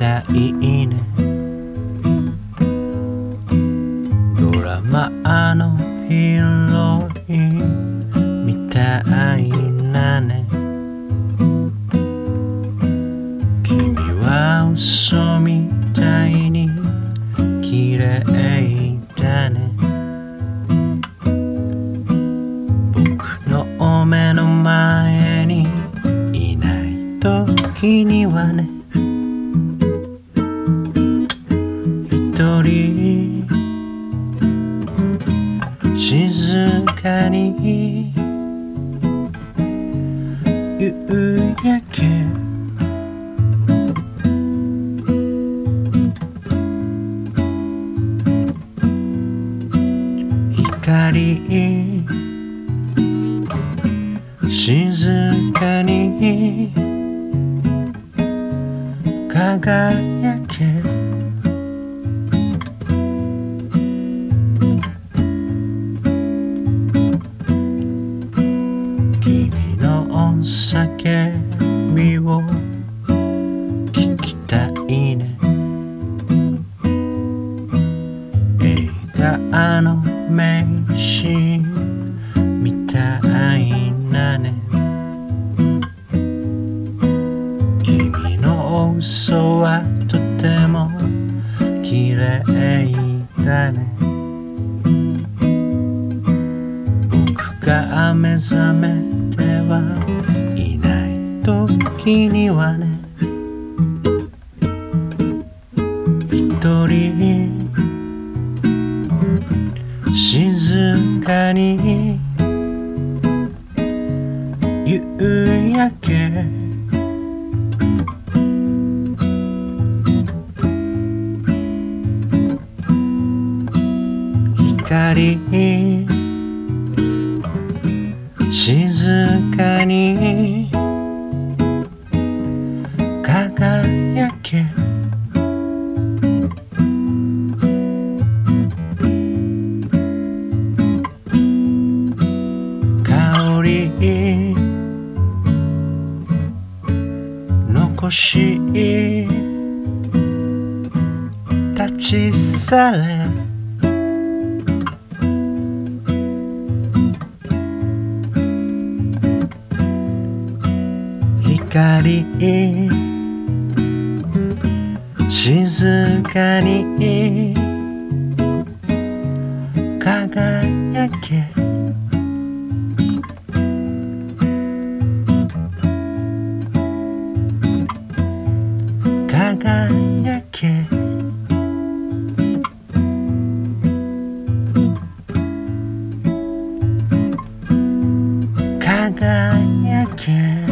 たいね。ドラマのヒーローインみたいなね。君は嘘みたいに綺麗だね。僕の目の前にいない時にはね。一人静かに夕焼け光静かに輝け叫びを聞きたいね。映画の名シーンみたいなね。君の嘘はとても綺麗だね。僕が目覚め時にはね一人静かに夕焼け。光静かに。輝け。香り残し立ち去れ。光静かに輝け。輝け。輝け。